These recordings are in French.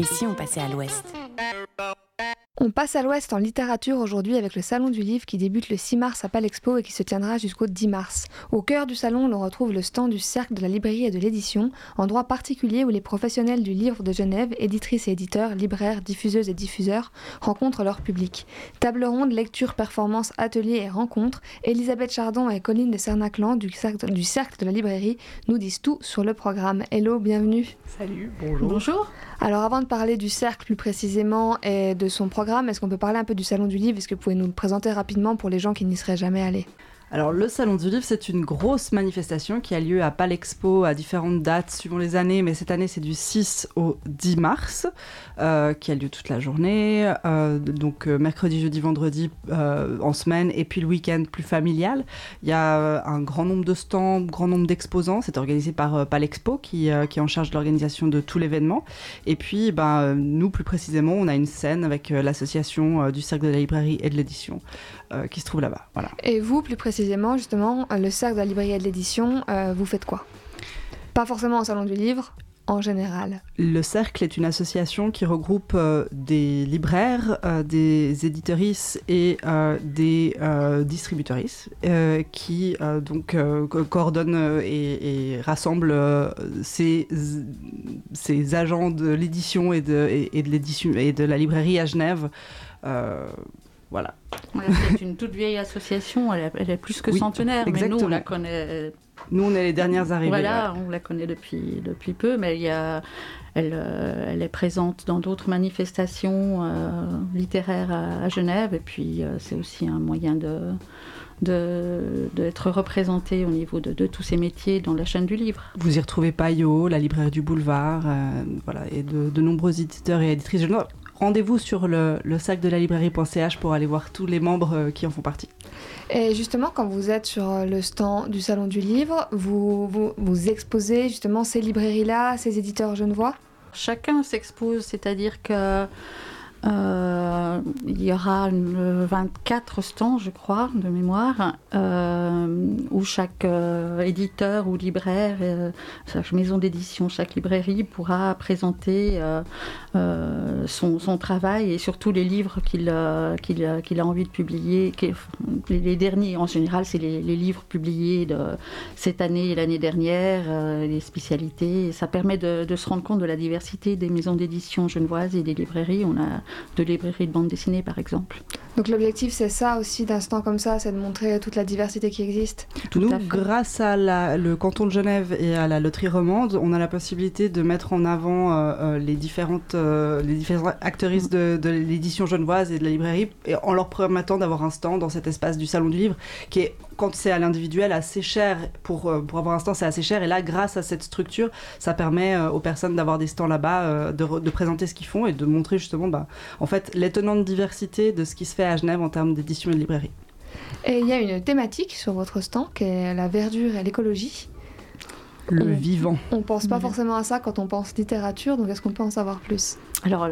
Et si on passait à l'ouest On passe à l'ouest en littérature aujourd'hui avec le Salon du Livre qui débute le 6 mars à Palexpo et qui se tiendra jusqu'au 10 mars. Au cœur du salon, l'on retrouve le stand du Cercle de la librairie et de l'édition, endroit particulier où les professionnels du livre de Genève, éditrices et éditeurs, libraires, diffuseuses et diffuseurs, rencontrent leur public. Table ronde, lecture, performance, ateliers et rencontres, Elisabeth Chardon et Colline de Cernaclan du cercle, du cercle de la librairie nous disent tout sur le programme. Hello, bienvenue. Salut, bonjour. Bonjour. Alors avant de parler du cercle plus précisément et de son programme, est-ce qu'on peut parler un peu du Salon du Livre? Est-ce que vous pouvez nous le présenter rapidement pour les gens qui n'y seraient jamais allés? Alors le Salon du Livre, c'est une grosse manifestation qui a lieu à Palexpo à différentes dates suivant les années, mais cette année c'est du 6 au 10 mars, euh, qui a lieu toute la journée, euh, donc euh, mercredi, jeudi, vendredi en semaine, et puis le week-end plus familial. Il y a un grand nombre de stands, grand nombre d'exposants, c'est organisé par Palexpo qui, qui est en charge de l'organisation de tout l'événement. Et puis ben, nous plus précisément, on a une scène avec l'association du Cercle de la librairie et de l'édition qui se trouve là-bas. Voilà. Et vous, plus précisément, justement, euh, le cercle de la librairie et de l'édition, euh, vous faites quoi? Pas forcément au Salon du Livre, en général. Le Cercle est une association qui regroupe euh, des libraires, des éditorices et des distributrices qui donc co- coordonnent et, rassemblent ces, agents l'édition de l'édition et de la librairie à Genève. Euh, voilà. C'est une toute vieille association, elle est, elle est plus que Oui, centenaire, mais nous on la connaît. Nous, on est les dernières arrivées. Voilà, on la connaît depuis, depuis peu, mais il y a, elle, euh, elle est présente dans d'autres manifestations euh, littéraires à, à Genève, et puis euh, c'est aussi un moyen de de- d'être représenté au niveau de, de tous ces métiers dans la chaîne du livre. Vous y retrouvez Payot, la librairie du boulevard, euh, voilà, et de, de nombreux éditeurs et éditrices. Rendez-vous sur le, le sac de la librairie.ch pour aller voir tous les membres euh, qui en font partie. Et justement, quand vous êtes sur euh, le stand du Salon du Livre, vous, vous, vous exposez justement ces librairies-là, ces éditeurs genevois? Chacun s'expose, c'est-à-dire que euh, il y aura une- 24 stands, je crois, de mémoire, euh, où chaque euh, éditeur ou libraire, chaque maison d'édition, chaque librairie pourra présenter son, travail et surtout les livres qu'il a- envie de publier. Les, derniers, en général, c'est les, livres publiés de cette année et l'année dernière, les spécialités. Ça permet de, de se rendre compte de la diversité des maisons d'édition genevoises et des librairies. On a deux librairies de bande dessinée, par exemple. Donc l'objectif, c'est ça aussi d'un stand comme ça, c'est de montrer toute la diversité qui existe. Tout Nous, à grâce à la- le canton de Genève et à la loterie romande, on a la possibilité de mettre en avant euh, euh, les différentes euh, les différentes actrices de, de l'édition genevoise et de la librairie, et en leur permettant d'avoir un stand dans cet espace du salon du livre, qui est quand c'est à l'individuel assez cher pour euh, pour avoir un stand, c'est assez cher. Et là, grâce à cette structure, ça permet euh, aux personnes d'avoir des stands là-bas, euh, de, présenter ce qu'ils font et de montrer justement, bah, en fait, l'étonnante diversité de ce qui se fait à Genève en termes d'édition et de librairie. Et il y a une thématique sur votre stand qui est la verdure et l'écologie. Le vivant. On pense pas forcément à ça quand on pense littérature, donc est-ce qu'on peut en savoir plus? Alors,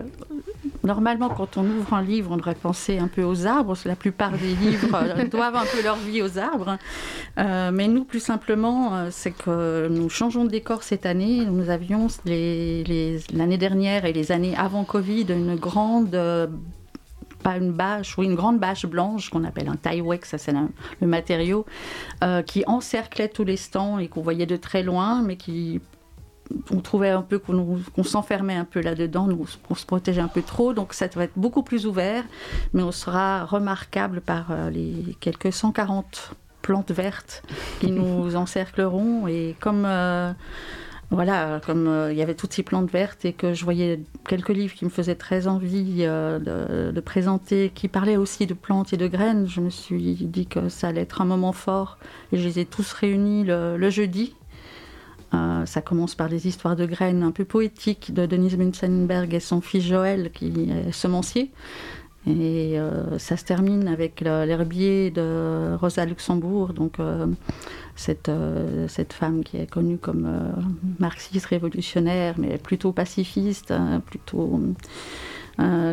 normalement, quand on ouvre un livre, on devrait penser un peu aux arbres. La plupart des livres euh, doivent un peu leur vie aux arbres. Euh, mais nous, plus simplement, euh, c'est que nous changeons de décor cette année. Nous avions les- les- l'année dernière et les années avant Covid une grande euh, pas une bâche, oui, une grande bâche blanche qu'on appelle un tie-wax, ça c'est le, le matériau, euh, qui encerclait tous les stands et qu'on voyait de très loin, mais qui on trouvait un peu qu'on s'enfermait un peu là-dedans, qu'on se protégeait un peu trop, donc ça va être beaucoup plus ouvert, mais on sera remarquable par euh, les quelques 140 plantes vertes qui nous encercleront. Et comme euh, voilà, comme euh, il y avait toutes ces plantes vertes et que je voyais quelques livres qui me faisaient très envie euh, de, de présenter, qui parlaient aussi de plantes et de graines, je me suis dit que ça allait être un moment fort. Et je les ai tous réunis le, le jeudi. Euh, ça commence par des histoires de graines un peu poétiques de Denise Munzenberg et son fils Joël qui est semencier. Et euh, ça se termine avec l'herbier de Rosa Luxembourg, donc euh, cette, cette femme qui est connue comme marxiste révolutionnaire, mais plutôt pacifiste, hein, plutôt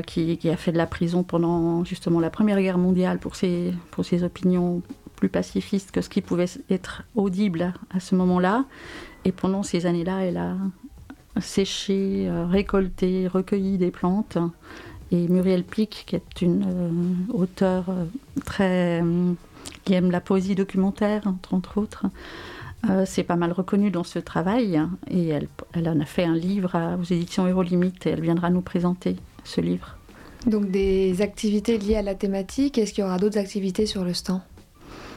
qui, qui a fait de la prison pendant justement la Première Guerre mondiale pour ses, pour ses opinions plus pacifistes que ce qui pouvait être audible à, ce moment-là. Et pendant ces années-là, elle a séché, récolté, recueilli des plantes. Et Muriel Pic, qui est une auteure très qui aime la poésie documentaire, entre, autres, c'est pas mal reconnu dans ce travail. Et elle, elle en a fait un livre aux éditions Eurolimite et elle viendra nous présenter ce livre. Donc des activités liées à la thématique, est-ce qu'il y aura d'autres activités sur le stand?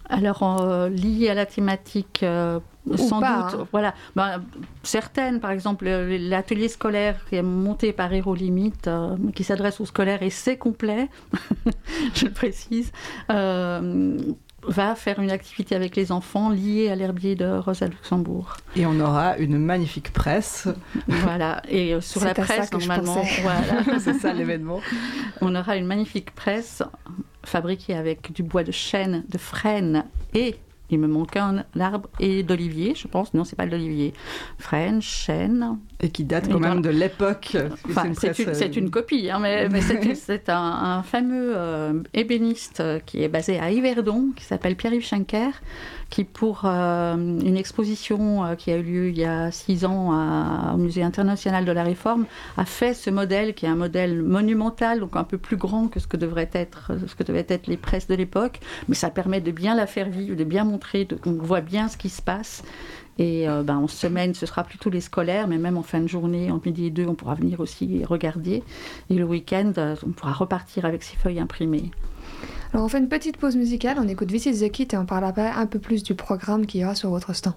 Alors, euh, liées à la thématique, euh, sans doute, hein. voilà. Ben, certaines, par exemple, l'atelier scolaire qui est monté par Aérolimite, euh, qui s'adresse aux scolaires et c'est complet, je le précise, va faire une activité avec les enfants liée à l'herbier de Rosa Luxembourg. Et on aura une magnifique presse. Voilà, et euh, sur la presse, normalement, voilà. c'est ça l'événement. On aura une magnifique presse fabriquée avec du bois de chêne, de frêne et il me manque un arbre et d'olivier, je pense. Non, c'est pas l'olivier. Frêne, chêne. Et qui date quand même de l'époque. c'est une, copie, hein, mais, c'est un, fameux euh, ébéniste qui est basé à Yverdon, qui s'appelle Pierre-Yves Schenker, qui pour euh, une exposition euh, qui a eu lieu il y a six ans au Musée international de la Réforme, a fait ce modèle qui est un modèle monumental, donc un peu plus grand que ce que devraient être, ce que devaient être les presses de l'époque, mais ça permet de bien la faire vivre, de bien montrer, qu'on voit bien ce qui se passe. Et euh, ben, en semaine, ce sera plutôt les scolaires, mais même en fin de journée, en midi et deux, on pourra venir aussi regarder. Et le week-end, on pourra repartir avec ces feuilles imprimées. Alors on fait une petite pause musicale, on écoute Visit the Kit et on parle un peu plus du programme qu'il y aura sur votre stand.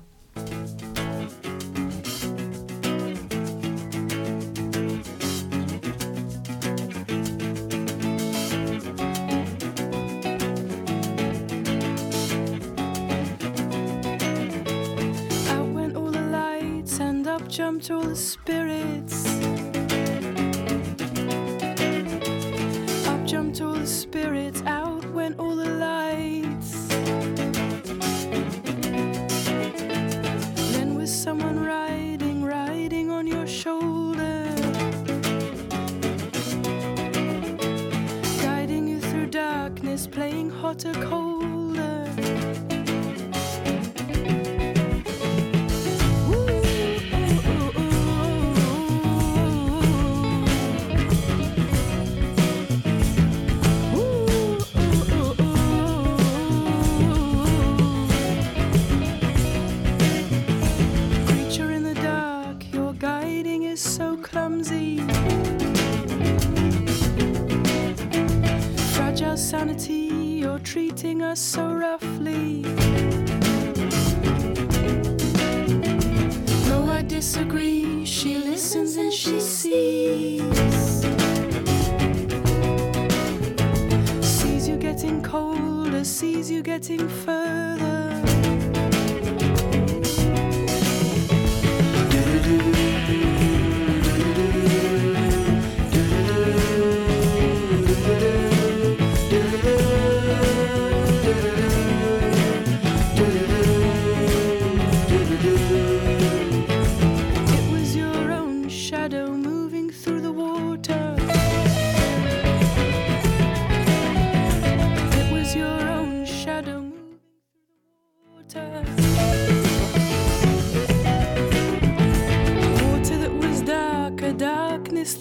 The spirits. Up jumped all the spirits, out went all the lights. Then with someone riding, riding on your shoulder. Guiding you through darkness, playing hot or cold. Us so roughly. No, I disagree. She listens and she sees. Sees you getting colder, sees you getting further.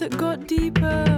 that got deeper.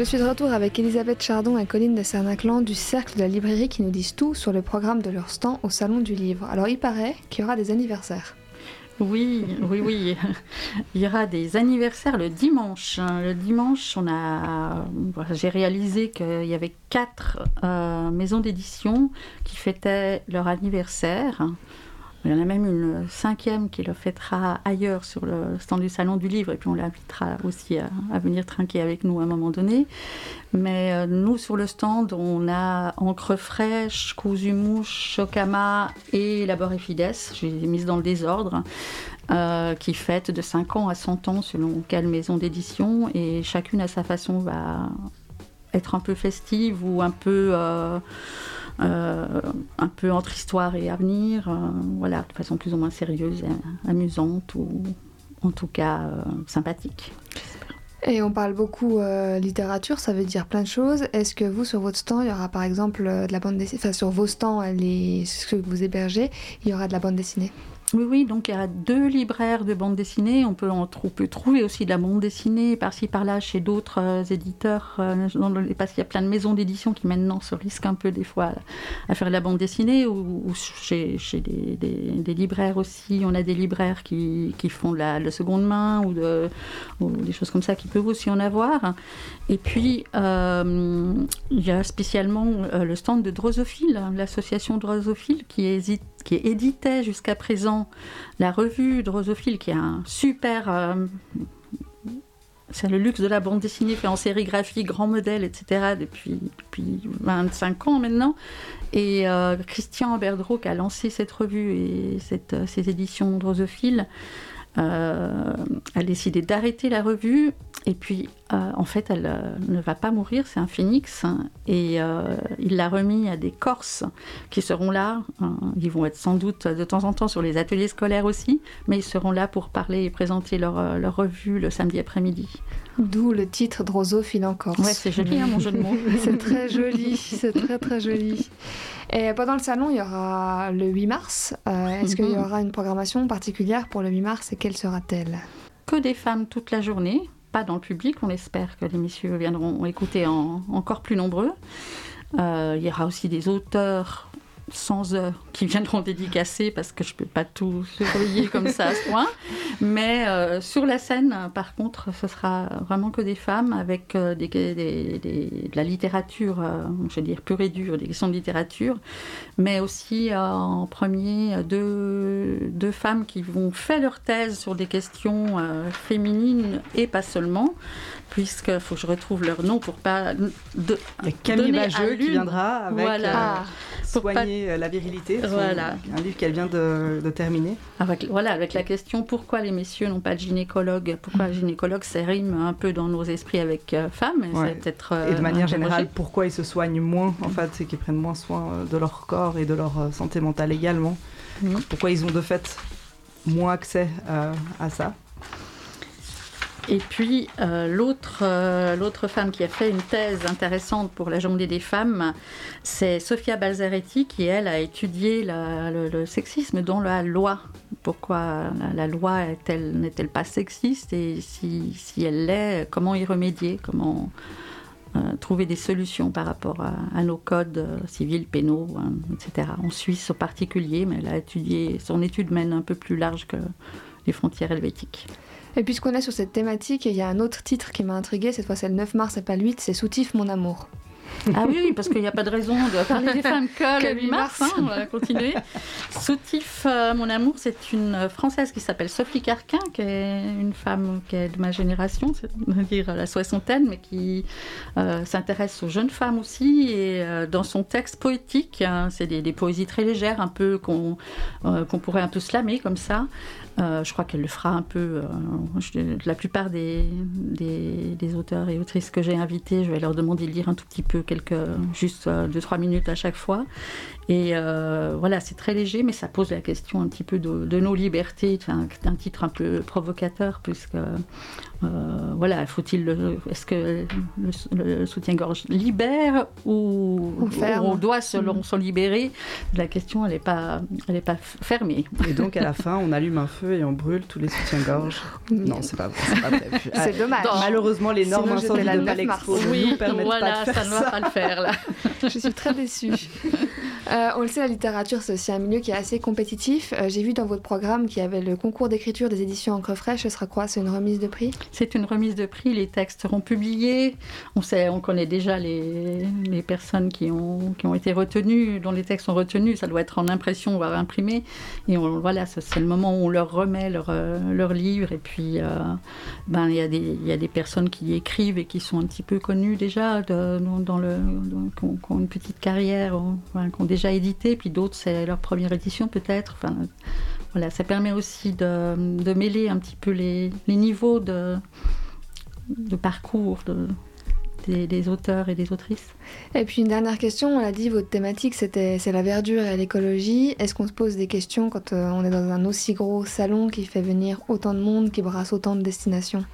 Je suis de retour avec Elisabeth Chardon et Colline de Cernaclan du Cercle de la Librairie qui nous disent tout sur le programme de leur stand au Salon du Livre. Alors il paraît qu'il y aura des anniversaires. Oui, oui, oui. Il y aura des anniversaires le dimanche. Le dimanche, on a, j'ai réalisé qu'il y avait quatre euh, maisons d'édition qui fêtaient leur anniversaire. Il y en a même une cinquième qui le fêtera ailleurs sur le stand du Salon du Livre, et puis on l'invitera aussi à, venir trinquer avec nous à un moment donné. Mais euh, nous, sur le stand, on a Encre fraîche, Cousu Mouche, Chocama et Labor et Fides. Je les ai mises dans le désordre. Euh, qui fête de 5 ans à 100 ans selon quelle maison d'édition, et chacune à sa façon va être un peu festive ou un peu... Euh, un peu entre histoire et avenir, euh, voilà, de façon plus ou moins sérieuse, amusante ou en tout cas euh, sympathique. Et on parle beaucoup littérature, ça veut dire plein de choses. Est-ce que vous, sur votre stand, il y aura par exemple de la bande dessinée, enfin sur vos stands, les, ce que vous hébergez, il y aura de la bande dessinée? Oui, oui, donc il y a deux libraires de bande dessinée. On peut, en peut trouver aussi de la bande dessinée par-ci par-là chez d'autres euh, éditeurs, euh, parce qu'il y a plein de maisons d'édition qui maintenant se risquent un peu des fois à faire de la bande dessinée, ou, chez, des, libraires aussi. On a des libraires qui, font de la, seconde main ou, de, des choses comme ça qui peuvent aussi en avoir. Et puis, euh, il y a spécialement le stand de Drosophile, l'association Drosophile qui hésite qui éditait jusqu'à présent la revue Drosophile, qui est un super. Euh, c'est le luxe de la bande dessinée fait en sérigraphie, grand modèle, etc., depuis, depuis 25 ans maintenant. Et euh, Christian Berdreau qui a lancé cette revue et cette, euh, ces éditions Drosophile a décidé d'arrêter la revue. Et puis, euh, en fait, elle euh, ne va pas mourir, c'est un phénix. Et il l'a remis à des Corses qui seront là. ils vont être sans doute de temps en temps sur les ateliers scolaires aussi, mais ils seront là pour parler et présenter leur, leur revue le samedi après-midi. D'où le titre Drosophile en Corse. Ouais, c'est joli, hein, mon jeu de mots. c'est très joli, c'est très très joli. Et pendant le salon, il y aura le 8 mars. Euh, est-ce qu'il y mhm. aura une programmation particulière pour le 8 mars et quelle sera-t-elle? Que des femmes toute la journée, pas dans le public. On espère que les messieurs viendront écouter encore plus nombreux. Euh, il y aura aussi des auteurs sans heures qui viendront dédicacer parce que je ne peux pas tout surveiller comme ça à ce point. Mais euh, sur la scène, par contre, ce sera vraiment que des femmes avec euh, des, de la littérature, euh, je veux dire pure et dure, des questions de littérature, mais aussi en premier deux, deux, femmes qui vont faire leur thèse sur des questions féminines et pas seulement puisque faut que je retrouve leur nom pour pas de, Il y a Camille qui viendra avec voilà. Soigner la virilité voilà. Un livre qu'elle vient de, terminer. Avec, voilà, avec la question pourquoi les messieurs n'ont pas de gynécologue? Pourquoi le gynécologue, ça rime un peu dans nos esprits avec euh, femmes? Et, et de euh, manière générale, pourquoi ils se soignent moins En fait, c'est qu'ils prennent moins soin euh, de leur corps et de leur santé mentale également. Mhm. Pourquoi ils ont de fait moins accès à ça? Et puis euh, euh, l'autre femme qui a fait une thèse intéressante pour la journée des femmes, c'est Sofia Balzaretti qui, elle, a étudié le, sexisme dans la loi. Pourquoi la, loi n'est-elle pas sexiste et si, elle l'est, comment y remédier Comment euh, trouver des solutions par rapport à, nos codes civils, pénaux, etc. En Suisse en particulier, mais elle a étudié, son étude mène un peu plus large que les frontières helvétiques. Et puisqu'on est sur cette thématique, il y a un autre titre qui m'a intrigué, cette fois c'est le 9 mars et pas le 8, c'est Soutif mon amour. Ah oui, oui parce qu'il n'y a pas de raison de parler des femmes que le 8 mars. Hein, on va continuer. Soutif, euh, mon amour, c'est une Française qui s'appelle Sophie Carquin, qui est une femme qui est de ma génération, c'est-à-dire la soixantaine, mais qui euh, s'intéresse aux jeunes femmes aussi. Et euh, dans son texte poétique, hein, c'est des, poésies très légères, un peu qu'on qu'on pourrait un peu slammer comme ça. Euh, je crois qu'elle le fera un peu. Euh, la plupart des, des, auteurs et autrices que j'ai invités, je vais leur demander de lire un tout petit peu, quelques, juste 2-3 euh, minutes à chaque fois. Et voilà, c'est très léger, mais ça pose la question un petit peu de, nos libertés. C'est un, titre un peu provocateur, puisque euh, voilà, faut-il est-ce que le, soutien-gorge libère ou on, doit mm. s'en libérer? La question, elle n'est pas, elle est pas fermée. Et donc à la fin, on allume un feu et on brûle tous les soutiens-gorge. non, c'est pas, pas prévu. C'est dommage. Malheureusement, les normes incendies de Palexpo ne oui, nous permettent voilà, pas de faire ça. ne va pas le faire là. Je suis très déçue. Euh, on le sait, la littérature, c'est aussi un milieu qui est assez compétitif. Euh, J'ai vu dans votre programme qu'il y avait le concours d'écriture des éditions Encre Fraîche. Ce sera quoi? C'est une remise de prix? C'est une remise de prix. Les textes seront publiés. On, sait, on connaît déjà les, les personnes qui ont, qui ont été retenues, dont les textes sont retenus. Ça doit être en impression, voire imprimé. Et voilà, c'est le moment où on leur remet leur, euh, leur livre. Et puis, ben, il y, a des, y a des personnes qui écrivent et qui sont un petit peu connues déjà, dans le, qui, ont, qui, ont, une petite carrière, qui ont déjà édité. Puis d'autres, c'est leur première édition peut-être. Enfin, voilà, ça permet aussi de, de, mêler un petit peu les, les niveaux de, de parcours de, des, des, auteurs et des autrices. Et puis une dernière question, on l'a dit, votre thématique c'était c'est la verdure et l'écologie. Est-ce qu'on se pose des questions quand euh, on est dans un aussi gros salon qui fait venir autant de monde, qui brasse autant de destinations?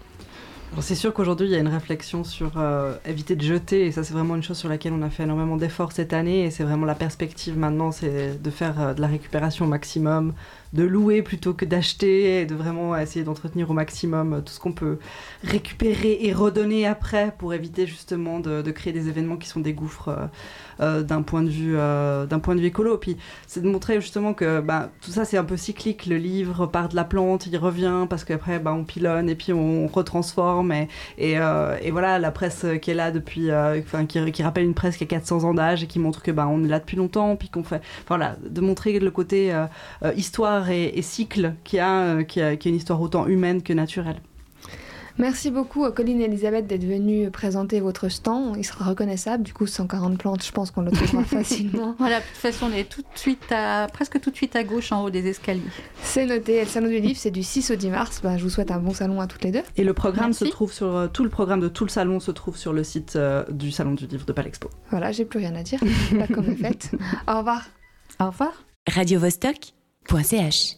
C'est sûr qu'aujourd'hui, il y a une réflexion sur euh, éviter de jeter, et ça, c'est vraiment une chose sur laquelle on a fait énormément d'efforts cette année, et c'est vraiment la perspective maintenant, c'est de faire euh, de la récupération au maximum, de louer plutôt que d'acheter, et de vraiment essayer d'entretenir au maximum euh, tout ce qu'on peut récupérer et redonner après pour éviter justement de, de créer des événements qui sont des gouffres euh, euh, d'un point de vue euh, d'un point de vue écolo. Puis c'est de montrer justement que bah, tout ça c'est un peu cyclique. Le livre part de la plante, il revient parce qu'après bah, on pilonne et puis on retransforme et, et, voilà la presse qui est là depuis, enfin qui, qui, rappelle une presse qui a 400 ans d'âge et qui montre que bah, on est là depuis longtemps puis qu'on fait voilà de montrer le côté histoire et, et cycle qui a, qui a qui a une histoire autant humaine que naturelle. Merci beaucoup, Colline et Elisabeth, d'être venues présenter votre stand. Il sera reconnaissable. Du coup, 140 plantes, je pense qu'on le trouvera facilement. Voilà, de toute façon, on est tout de suite à, presque tout de suite à gauche en haut des escaliers. C'est noté. Le salon du livre, c'est du 6 au 10 mars. Ben, je vous souhaite un bon salon à toutes les deux. Et le programme Merci. se trouve sur euh, tout le programme de tout le salon se trouve sur le site euh, du salon du livre de Palexpo. Voilà, j'ai plus rien à dire. Pas comme est faite. Au revoir. Au revoir. Radio -Vostok .ch